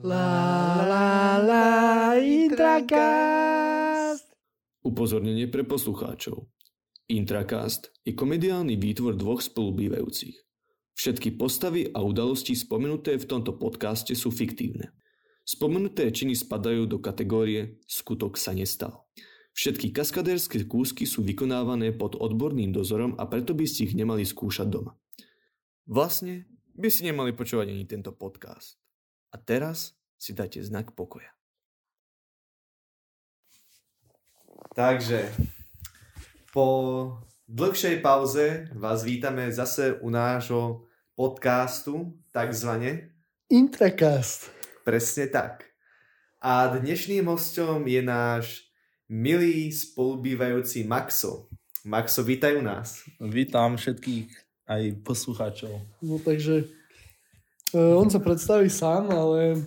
La la la Intracast. Upozornenie pre poslucháčov. Intracast je komediálny výtvor dvoch spolubývajúcich. Všetky postavy a udalosti spomenuté v tomto podcaste sú fiktívne. Spomenuté činy spadajú do kategórie skutok sa nestal. Všetky kaskadérske kúsky sú vykonávané pod odborným dozorom a preto by ste ich nemali skúšať doma. Vlastne by si nemali počúvať ani tento podcast. A teraz si dáte znak pokoja. Takže po dlhšej pauze vás vítame zase u nášho podcastu, takzvané. Intracast. Presne tak. A dnešným hostom je náš milý spolubývajúci Maxo. Maxo, vítaj u nás. Vítam všetkých aj poslucháčov. No takže on sa predstaví sám, ale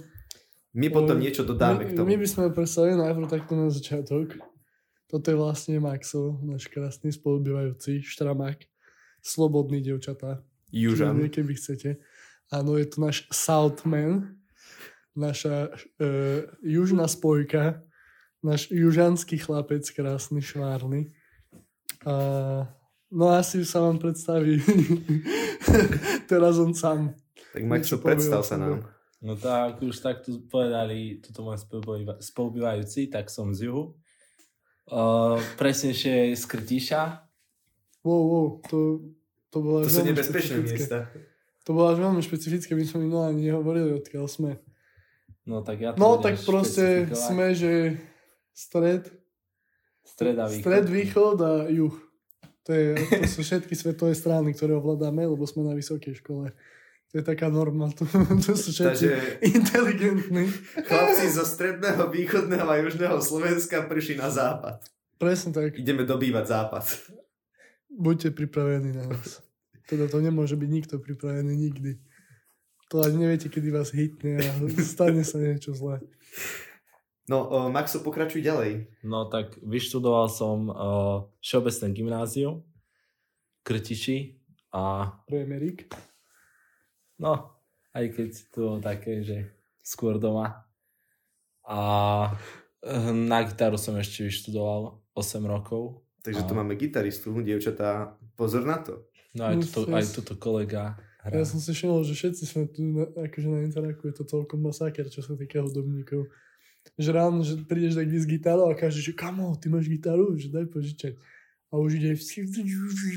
My potom Eh, niečo dodáme my, k tomu. my by sme predstavili najprv takto na začiatok. Toto je vlastne Maxo, náš krásny spolubývajúci, štramák, slobodný devčatá. Južan. Čiže Keby chcete. Áno, je to náš Southman, naša uh, južná spojka, náš južanský chlapec, krásny, švárny. A, no asi sa vám predstaví teraz on sám. Tak Maxo, predstav sa nám. No tak už tak tu povedali tuto môj spolubýva- spolubývajúci, tak som z juhu. Uh, presnejšie z Krtiša. Wow, wow, to, to bolo To sú nebezpečné miesta. To bolo až veľmi špecifické, my sme minulé ani nehovorili, odkiaľ sme. No tak ja to No tak proste sme, že stred, Stred a východ. stred, východ a juh. To, je, to sú všetky svetové strany, ktoré ovládame, lebo sme na vysokej škole. To je taká norma, to, to sú všetci Takže inteligentní. chlapci zo stredného, východného a južného Slovenska prišli na západ. Presne tak. Ideme dobývať západ. Buďte pripravení na nás. Teda to nemôže byť nikto pripravený nikdy. To ani neviete, kedy vás hitne a stane sa niečo zlé. No, o, Maxo, pokračuj ďalej. No tak vyštudoval som uh, Všeobecné gymnázium v Krtiši a Premierik. No, aj keď to bolo také, že skôr doma. A na gitaru som ešte vyštudoval 8 rokov. Takže tu A- máme gitaristu, dievčatá, pozor na to. No aj No, aj tuto kolega hrá. Ja som si všimol, že všetci sme tu na, akože na interaku je to celkom masaker, čo sa týka hudobníkov. Že ráno, že prídeš tak s gitarou a každý, že kamo, ty máš gitaru, že daj požičať. A už ide,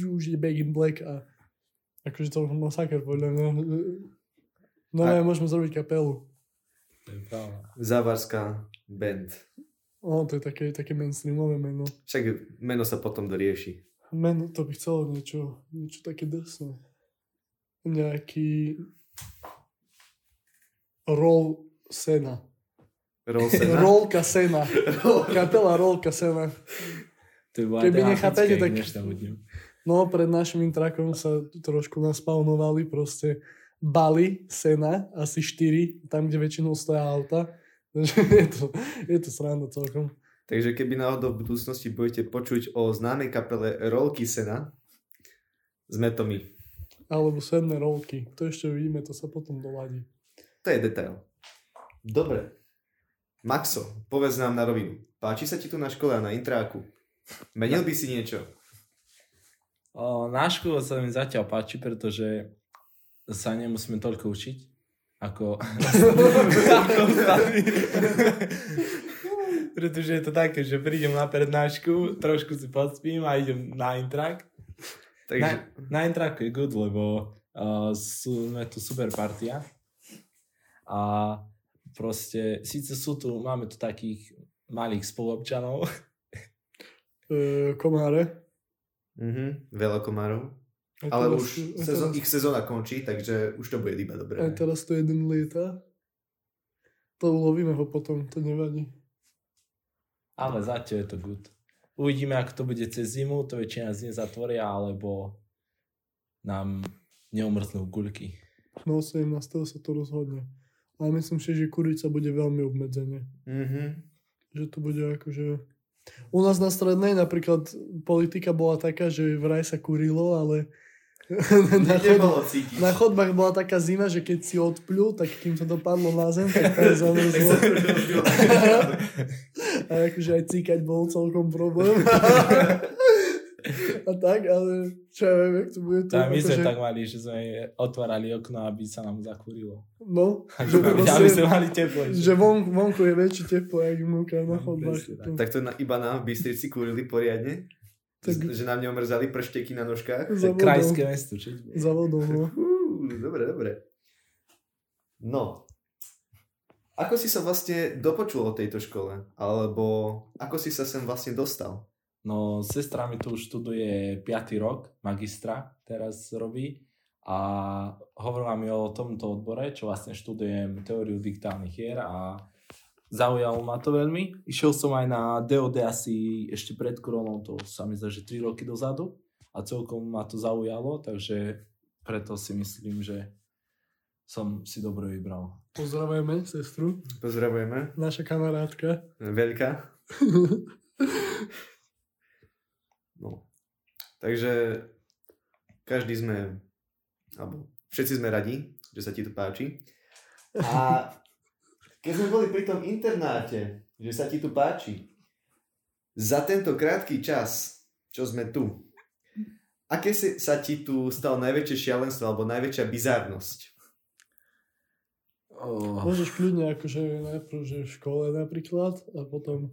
už ide Back in Black a akože celkom masaker podľa mňa. No A- a môžeme zrobiť kapelu. Závarská band. No, to je také, také mainstreamové meno. Však meno sa potom dorieši. Meno, to by chcelo niečo, niečo také drsné. Nejaký Roll Sena. Roll Sena. Rolka Sena. Kapela Rolka Sena. To je Keby nechápete, tak- tak... No, pred našim intrakom sa trošku naspawnovali proste baly Sena, asi 4, tam, kde väčšinou stoja auta. Takže je to, je to sranda celkom. Takže keby náhodou v budúcnosti budete počuť o známej kapele Rolky Sena, sme to my. Alebo senné rolky. To ešte uvidíme, to sa potom doladí. To je detail. Dobre. Maxo, povedz nám na rovinu. Páči sa ti tu na škole a na intráku? Menil by si niečo? O, na škole sa mi zatiaľ páči, pretože sa nemusíme toľko učiť, ako, ako pretože je to také, že prídem na prednášku, trošku si podspím a idem na intrak. Takže, Na, na intraku je good, lebo uh, sú, sme tu super partia. A proste, síce sú tu, máme tu takých malých spoluobčanov, E, komáre. Mhm, veľa komárov. A Ale teraz už tu- a sezó- teraz- ich sezóna končí, takže už to bude iba dobré. A teraz tu jeden lieta. To ulovíme ho potom, to nevadí. ale zatiaľ je to good. Uvidíme, ako to bude cez zimu, to väčšina z nich zatvoria, alebo nám neumrznú guľky. No 17. sa to rozhodne. Ale myslím si, že kurica bude veľmi obmedzenie. Mhm. Že to bude akože... U nás na strednej napríklad politika bola taká, že vraj sa kurilo, ale na, chod, Nebolo cítiť. na chodbách bola taká zima, že keď si odplul, tak kým to dopadlo na zem, tak to zamrzlo. A akože aj cíkať bol celkom problém. A tak, ale čo ja viem, jak to bude tu. Tak my sme akože- tak mali, že sme otvárali okno, aby sa nám zakúrilo. No, že, Aby proste, sme mali teplo. že von, vonku je väčšie teplo, jak vnúka na chodbách. presne tak. Tak to na, iba nám v Bystrici kúrili poriadne? Tak- Z- že nám neomrzali pršteky na nožkách? Za vodou. Krajské mesto, čo? Za vodou, no. Dobre, dobre. No. Ako si sa vlastne dopočul o tejto škole? Alebo ako si sa sem vlastne dostal? No, sestra mi tu už študuje 5. rok, magistra teraz robí a hovorila mi o tomto odbore, čo vlastne študujem teóriu digitálnych hier a zaujalo ma to veľmi. Išiel som aj na DOD asi ešte pred koronou, to sa mi zdá, že 3 roky dozadu a celkom ma to zaujalo, takže preto si myslím, že som si dobre vybral. Pozdravujeme sestru, Pozdravujeme. naša kamarátka. Veľká. Takže každý sme, alebo všetci sme radi, že sa ti to páči. A keď sme boli pri tom internáte, že sa ti tu páči, za tento krátky čas, čo sme tu, aké si, sa ti tu stalo najväčšie šialenstvo alebo najväčšia bizárnosť? Oh. Môžeš kľudne akože najprv, že v škole napríklad a potom,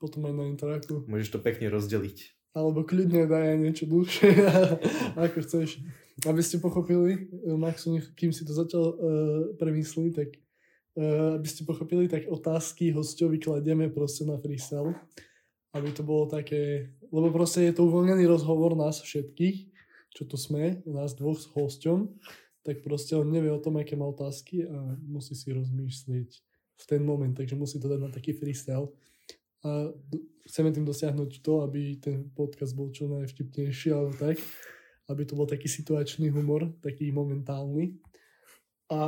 potom aj na interaku. Môžeš to pekne rozdeliť. Alebo kľudne daj aj niečo dlhšie, ako chceš. Aby ste pochopili, eh, Maxu, kým si to začal uh, premysliť, tak uh, aby ste pochopili, tak otázky hostovi kladieme proste na freestyle. Aby to bolo také, lebo proste je to uvoľnený rozhovor nás všetkých, čo tu sme, nás dvoch s hosťom, tak proste on nevie o tom, aké má otázky a musí si rozmýšľať v ten moment, takže musí to dať na taký freestyle. A chceme tým dosiahnuť to, aby ten podcast bol čo najvtipnejší, alebo tak, aby to bol taký situačný humor, taký momentálny. A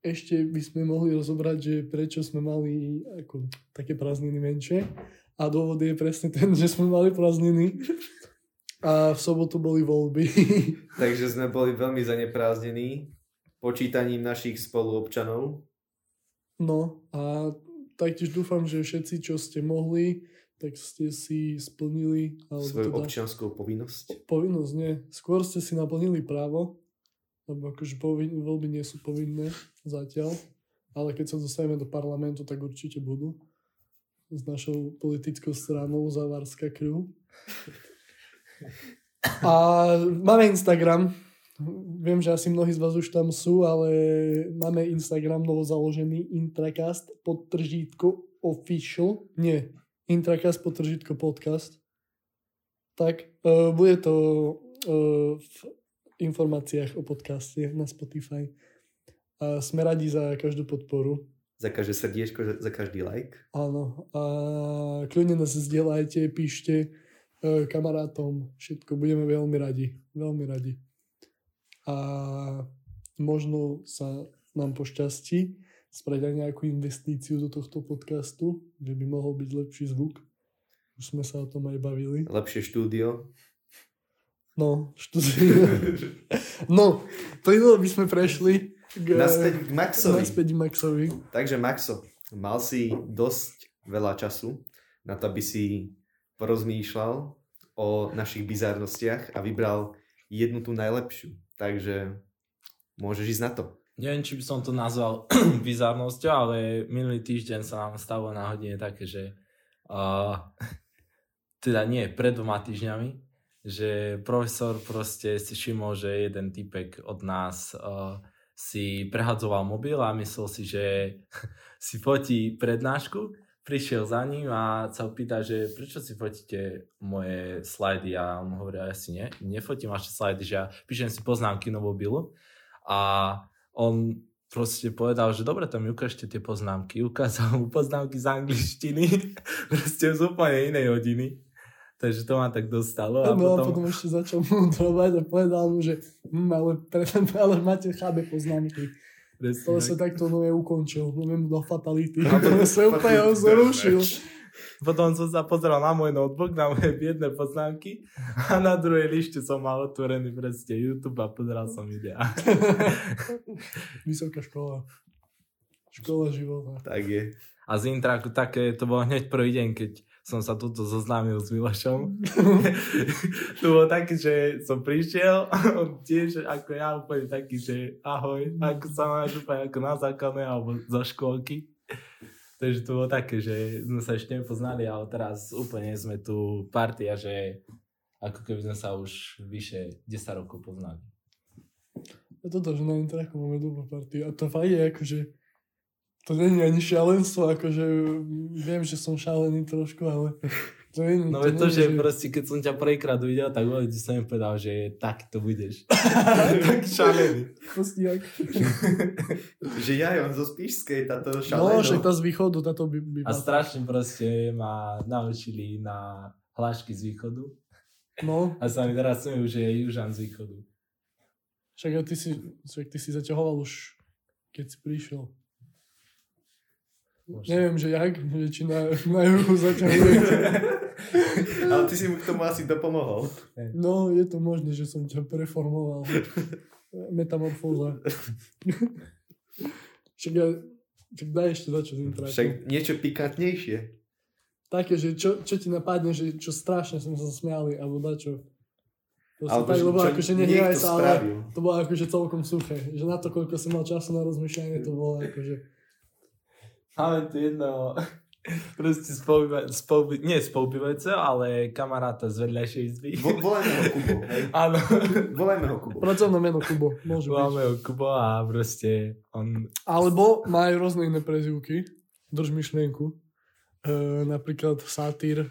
ešte by sme mohli rozobrať, že prečo sme mali ako, také prázdniny menšie. A dôvod je presne ten, že sme mali prázdniny. A v sobotu boli voľby. Takže sme boli veľmi zaneprázdnení počítaním našich spoluobčanov. No a taktiež dúfam, že všetci, čo ste mohli, tak ste si splnili alebo svoju teda, občianskú povinnosť. povinnosť, nie. Skôr ste si naplnili právo, lebo akože povin- voľby nie sú povinné zatiaľ, ale keď sa dostaneme do parlamentu, tak určite budú. S našou politickou stranou Zavárska krv. A máme Instagram. Viem, že asi mnohí z vás už tam sú, ale máme Instagram novo založený Intracast podtržítko official. Nie, Intracast podtržítko podcast. Tak, uh, bude to uh, v informáciách o podcaste na Spotify. A sme radi za každú podporu. Za každé srdiečko, za- každý like. Áno. A kľudne nás zdieľajte, píšte e, kamarátom. Všetko budeme veľmi radi. Veľmi radi. A možno sa nám pošťastí spraviť aj nejakú investíciu do tohto podcastu, že by mohol byť lepší zvuk. Už sme sa o tom aj bavili. Lepšie štúdio. No, štúdio. no, plynulo by sme prešli k, Naspäť k Maxovi. naspäť Maxovi. Takže Maxo, mal si dosť veľa času na to, aby si porozmýšľal o našich bizárnostiach a vybral jednu tú najlepšiu. Takže môžeš ísť na to. Neviem, či by som to nazval bizarnosťou, ale minulý týždeň sa nám stalo na hodine také, že uh, teda nie, pred dvoma týždňami, že profesor proste si všimol, že jeden typek od nás uh, si prehadzoval mobil a myslel si, že si fotí prednášku, prišiel za ním a sa pýta, že prečo si fotíte moje slajdy a on hovorí, ja si ne, nefotím vaše slajdy, že ja píšem si poznámky na mobilu a on proste povedal, že dobre, tam mi ukážte tie poznámky. Ukázal mu poznámky z angličtiny, proste z úplne inej hodiny. Takže to ma tak dostalo. A No a potom, potom ešte začal mudrovať a povedal mu, že hm, ale, pre, ale máte chábe poznámky. Presne To tak. sa takto no je ukončil, neviem, do fatality. No, To sa úplne zrušil. Potom som sa pozrel na môj notebook, na moje biedne poznámky a na druhej lište som mal otvorený proste YouTube a pozeral som videá. Vysoká škola. Škola života. Tak je. A z intraku také, to bolo hneď prvý deň, keď som sa tuto zoznámil s Milošom. to bolo také, že som prišiel, on tiež ako ja úplne taký, že ahoj, ako sa máš úplne ako na základnej alebo zo škôlky. Takže to bolo také, že sme sa ešte nepoznali, ale teraz úplne sme tu partia, že ako keby sme sa už vyše 10 rokov poznali. A toto, že na Intraku máme dobrú partiu. A to fakt je akože to není ani šialenstvo, akože viem, že som šalený trošku, ale to nie No je to, že, že proste keď som ťa prvýkrát videl, tak vôbec som mi povedal, že tak to budeš. tak šalený. Postiak. že ja, on zo Spíšskej, táto No, šalená. však tá z východu, táto by, by A strašne proste ma naučili na hlášky z východu. No. A sa mi teraz smejú, že je južan z východu. Však ty si, však ty si zaťahoval už, keď si prišiel. Možno. Neviem, že jak, že či na, na juhu zaťahuje. Ale ty si mu k tomu asi dopomohol. No, je to možné, že som ťa preformoval. Metamorfóza. Však, ja, však daj ešte za čo Však niečo pikantnejšie. Také, že čo, čo ti napadne, že čo strašne sme sa smiali, alebo dačo. To Alebo tak, že- lebo akože nehnevaj sa, ale to bolo akože celkom suché. Že na to, koľko som mal času na rozmýšľanie, to bolo akože... Máme tu jedno proste spolubiva, spolubi, nie spolubývajúceho, ale kamaráta z vedľajšej izby. Vo, volajme ho Kubo, hej. Áno. Volajme ho Kubo. Pracovné meno Kubo, môže. Máme ho Kubo a proste on... Alebo majú rôzne iné prezivky. Drž myšlienku. E, napríklad Satyr.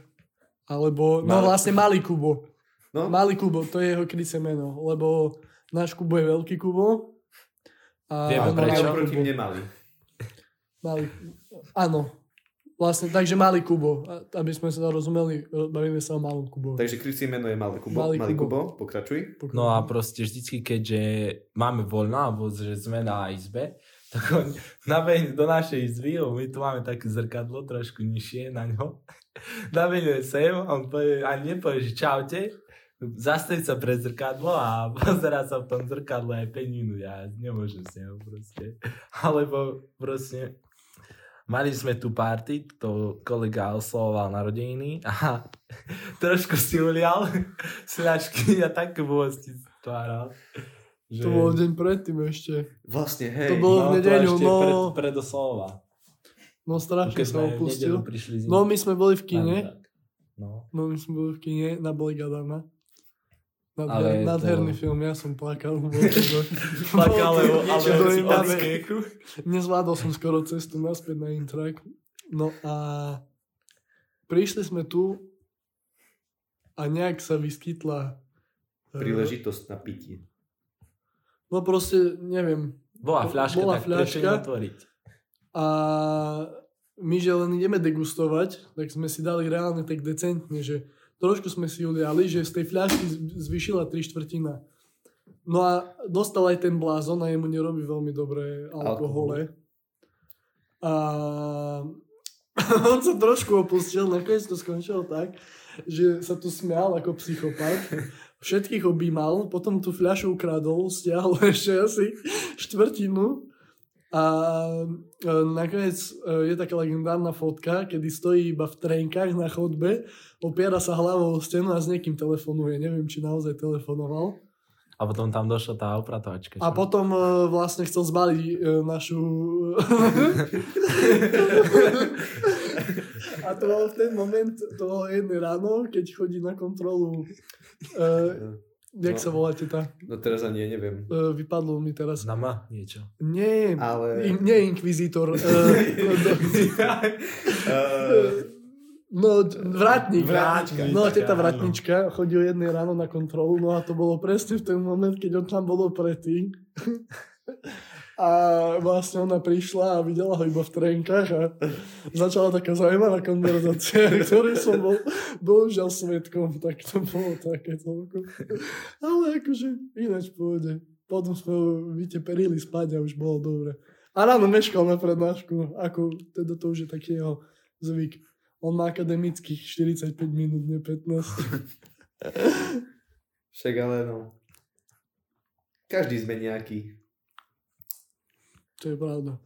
Alebo, no Malý- vlastne Malý Kubo. No, Malý Kubo, to je jeho krycie meno. Lebo náš Kubo je Veľký Kubo. A Vieme prečo? Malý proti Kubo. nemali. Malý, áno. Vlastne, takže Malý Kubo. Aby sme sa rozumeli, bavíme sa o Malom Kubo. Takže krycie meno je Malý Kubo. Malý Malý Kubo. Kubo, pokračuj. No a proste vždycky, keďže máme voľno, alebo že sme na izbe, tak on nabehne do našej izby, my tu máme také zrkadlo trošku nižšie na ňo. Nabehne sem, on povie, ani nepovie, že čaute, zastaví sa pred zrkadlo a pozerá sa v tom zrkadle aj 5 minút. Ja nemôžem s ňou proste. Alebo proste mali sme tu party, to kolega oslavoval narodeniny a trošku si ulial sľačky a také bolesti stváral. Že... To bol deň predtým ešte. Vlastne, hej. To bolo- v nedeľu, no. Pred, predoslova. No strašne sa opustil. No my sme boli v kine. No. No my sme boli v kine na Adama. Ale Nadher, to- Nádherný film, ja som plakal. bol to do- Plakal, to ale, od smiechu. Nezvládol som skoro cestu naspäť na Intrak. No a prišli sme tu a nejak sa vyskytla e, Príležitosť na pitie. No proste, neviem. Bola fľaška, Bola tak fľaška. neotvoriť? A my, že len ideme degustovať, tak sme si dali reálne tak decentne, že trošku sme si uliali, že z tej fľašky zvyšila tri štvrtina. No a dostal aj ten blázon a jemu nerobí veľmi dobré alkohole. A on sa trošku opustil, nakoniec to skončilo tak, že sa tu smial ako psychopat. Všetkých objímal, potom tú fľašu ukradol, stiahol ešte asi štvrtinu a e, nakoniec e, je taká legendárna fotka, kedy stojí iba v trenkách na chodbe, opiera sa hlavou o stenu a s niekým telefonuje. Neviem, či naozaj telefonoval. A potom tam došla tá opratovačka. A čo? potom e, vlastne chcel zbaliť e, našu... a to bolo v ten moment, to bolo jedné ráno, keď chodí na kontrolu... E, jak No. sa volá teta? No teraz ani ja neviem. E, vypadlo mi teraz. Na ma niečo. Nie, Ale- in, nie inkvizitor. E, Uh, no, vrátnik. Vrátnička. No, teta áno. vrátnička chodil jedné ráno na kontrolu, no a to bolo presne v ten moment, keď on tam bolo predtým. A vlastne ona prišla a videla ho iba v trenkách a začala taká zaujímavá konverzácia, ktorý som bol bohužiaľ svetkom, tak to bolo také toľko. Ale akože ináč pôjde. Potom sme vyteperili spať a už bolo dobre. A ráno meškal na prednášku, ako teda to už je taký jeho zvyk. On má akademických 45 minút, nie 15. Však ale no. Každý sme nejaký. To je pravda.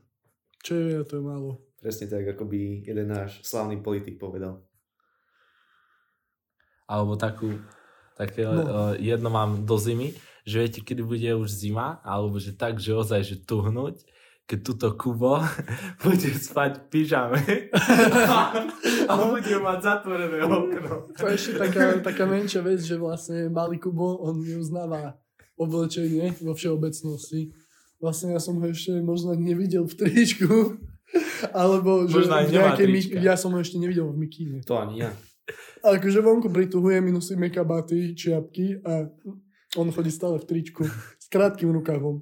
Čo je veľa, to je málo. Presne tak, ako by jeden náš slavný politik povedal. Alebo takú, také No. no. jedno mám do zimy, že viete, kedy bude už zima, alebo že tak, že ozaj, že tuhnúť, keď tuto Kubo bude spať v pyžame a bude mať zatvorené okno. To je ešte taká, taká menšia vec, že vlastne malý Kubo, on neuznáva oblečenie vo všeobecnosti. Vlastne ja som ho ešte možno nevidel v tričku, alebo že Možno v nejakej mi- trička. ja som ho ešte nevidel v mikíne. To ani ja. A akože vonku prituhuje, my nosíme kabaty, čiapky a on chodí stále v tričku s krátkým rukavom.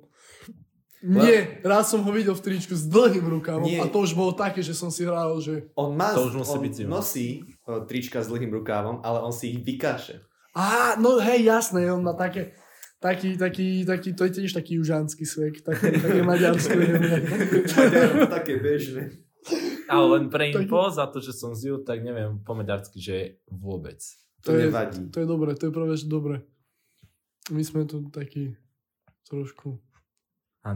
Nie, raz som ho videl v tričku s dlhým rukavom Nie. a to už bolo také, že som si hral, že On, má, To už musí on byť nosí o, trička s dlhým rukávom, ale on si ich vykáše. Á, no hej, jasné, on má také, taký, taký, taký, to je tiež taký južanský svek, také, také maďarské. Také bežné. Ale len pre info, za to, že som z Ju, tak neviem po maďarsky, že vôbec. To, To je- nevadí. to je dobré, to je práve, že dobré. My sme tu takí trošku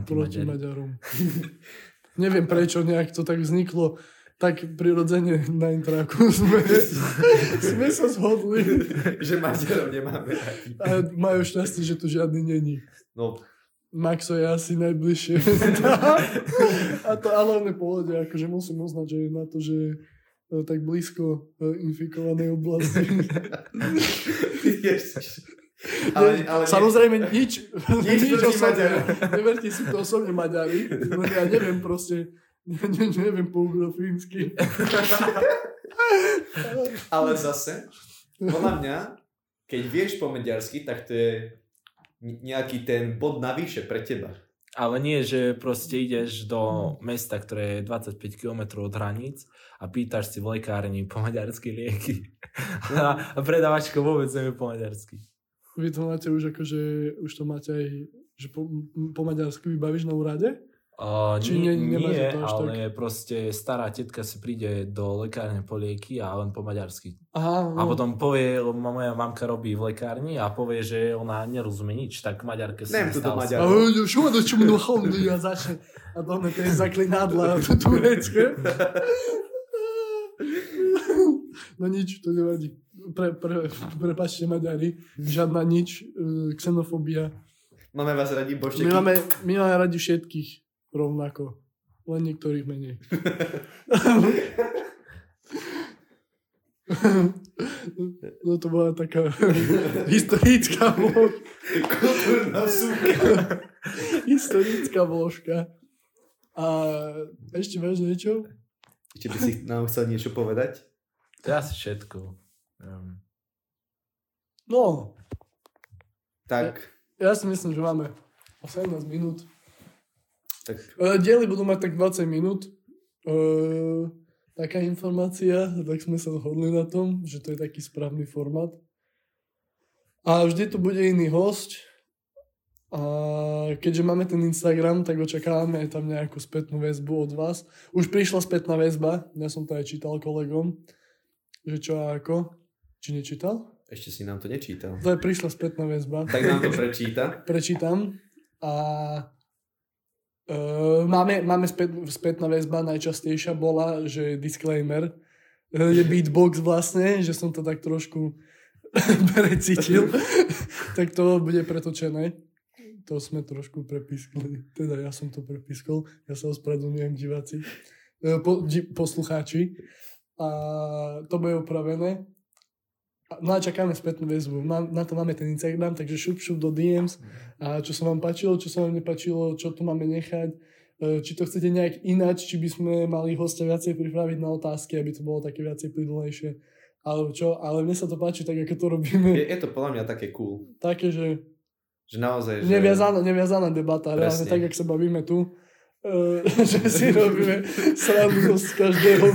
proti. Maďarom. Neviem prečo, nejak to tak vzniklo tak prirodzene na intraku sme, sme sa zhodli že Maďarov nemáme radi. a majú šťastie, že tu žiadny není. No, Maxo je asi najbližšie. a to ale je pohode, akože musím uznať, že na to, že je tak blízko e, infikovanej oblasti. Ale, ale Samozrejme nič, Nič proti osobne. Neverte si to osobne Maďari. No ja neviem proste, ne, ne, neviem po ugrofínsky. Ale zase, podľa mňa, keď vieš po maďarsky, tak to je ne- nejaký ten bod navyše pre teba. Ale nie, že proste ideš do mesta, ktoré je 25 km od hraníc a pýtaš si v lekárni po maďarsky lieky. A, a predávačka vôbec nevie po maďarsky. Vy to máte už akože, už to máte aj, že po, po maďarsky vybavíš na úrade? Uh, Či nie, nie- nie to až ale proste stará tetka si príde do lekárne po lieky a len po maďarsky. Aha, A potom povie, lebo moja mamka robí v lekárni a povie, že ona nerozumie nič, tak maďarke si stále Maďar. A už čo do čo mnou chodí a začne. A to je zaklinadla turecké. No nič, to nevadí. Pre, pre, prepačte Maďari, žiadna nič, e, xenofóbia. Máme vás radi, božteky. My máme, my máme radi všetkých rovnako. Len niektorých menej. No to bola taká historická vložka. Kultúrna súka. Historická vložka. A ešte máš niečo? Ešte by si nám chcel niečo povedať? To je asi všetko. Um, No, Tak, ja si myslím, že máme 18 minút. Tak E, Diely budú mať tak 20 minút. E, taká informácia, tak sme sa zhodli na tom, že to je taký správny formát. A vždy tu bude iný host. A keďže máme ten Instagram, tak očakávame aj tam nejakú spätnú väzbu od vás. Už prišla spätná väzba, ja som to aj čítal kolegom, že čo a ako. Či nečítal? ešte si nám to nečítal. To je prišla spätná väzba. Tak nám to prečíta. prečítam a uh, máme, máme spät, spätná väzba, najčastejšia bola, že disclaimer. Uh, je beatbox vlastne, že som to tak trošku precítil, tak to bude pretočené. To sme trošku prepiskli, teda ja som to prepiskol, ja sa ospravedlňujem diváci, uh, po, di, poslucháči. A to bude opravené. No a čakáme spätnú väzbu. Na to máme ten Instagram, takže šup, šup do DMs a čo sa vám páčilo, čo sa vám nepačilo, čo tu máme nechať, e, či to chcete nejak ináč, či by sme mali hostia viacej pripraviť na otázky, aby to bolo také viacej plynulejšie, alebo čo, ale mne sa to páči tak, ako to robíme, Je, je to podľa mňa také cool. také, že Že naozaj, že... neviazaná, neviazaná debata, reálne Presne. tak, jak sa bavíme tu, e, že si robíme srandu z každého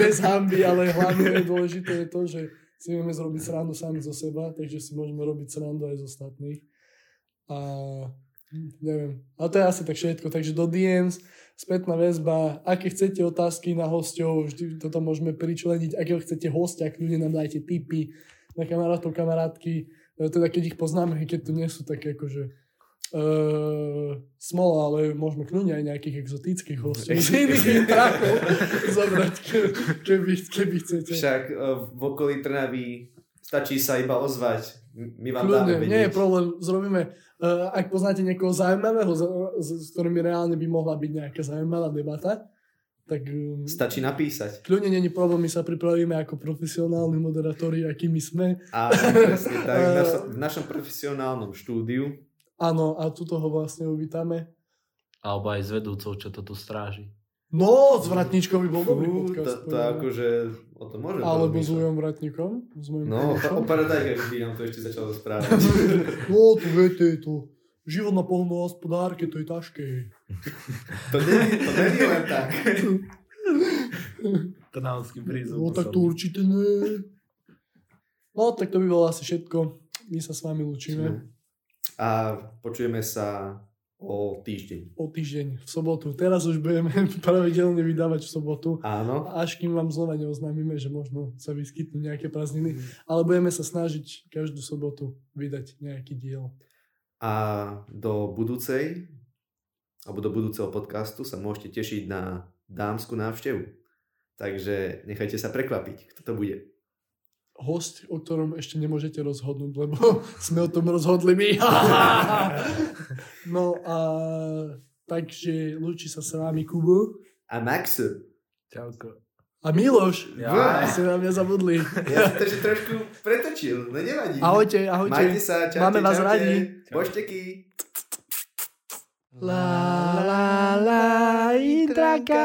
bez hamby, ale hlavne je dôležité je to, že si vieme zrobiť srandu sami zo seba, takže si môžeme robiť srandu aj z ostatných. A Neviem. Ale to je asi tak všetko. Takže do DMs, spätná väzba, aké chcete otázky na hostov, vždy toto môžeme pričleniť, akého chcete hostia, kľudne nám dajte tipy na kamarátov, kamarátky, E, teda keď ich poznáme, keď tu nie sú také akože uh, smola, ale môžeme kľudne aj nejakých exotických hostí z iných intrakov zobrať, ke- keby, keby chcete. Však uh, v okolí Trnavy stačí sa iba ozvať. My vám Kľudne, dáme nie je problém, zrobíme, uh, ak poznáte niekoho zaujímavého, s, s, s ktorými reálne by mohla byť nejaká zaujímavá debata, tak um, Stačí napísať. kľudne není problém, my sa pripravíme ako profesionálni moderátori, akými sme. A presne tak, v, našom, v našom profesionálnom štúdiu. Áno, a tu toho vlastne uvítame. Alebo aj s vedúcou, čo to tu stráži. No, s Vratničkou by bol dobrý Fú, to, podcast. to akože o tom môžeme Alebo s. Ujom Vratníkom, s mojim No, o paradajkách by nám to ešte začalo správať. No, to viete, to život na polnohospodárke, to je ťažké. to nie, to nie je len tak. Trnavský prízvuk. No, tak to určite nie. No, tak to by bolo asi všetko. My sa s vami lúčime A počujeme sa o týždeň. o týždeň v sobotu. Teraz už budeme pravidelne vydávať v sobotu. Áno. Až kým vám znova neoznámime, že možno sa vyskytnú nejaké prázdniny. Ale budeme sa snažiť každú sobotu vydať nejaký diel. A do budúcej, alebo do budúceho podcastu sa môžete tešiť na dámsku návštevu. Takže nechajte sa prekvapiť, kto to bude. Host, o ktorom ešte nemôžete rozhodnúť, lebo sme o tom rozhodli my. no a takže lúči sa s vami Kubo A Max, Čauko. a Miloš. Ja. Ste na mňa zabudli. ja som to že trošku pretočil, no nevadí. Ahojte, ahojte. Majte sa, čaute, Máme vás čaute. radi. Božteky. La la la, Idraka.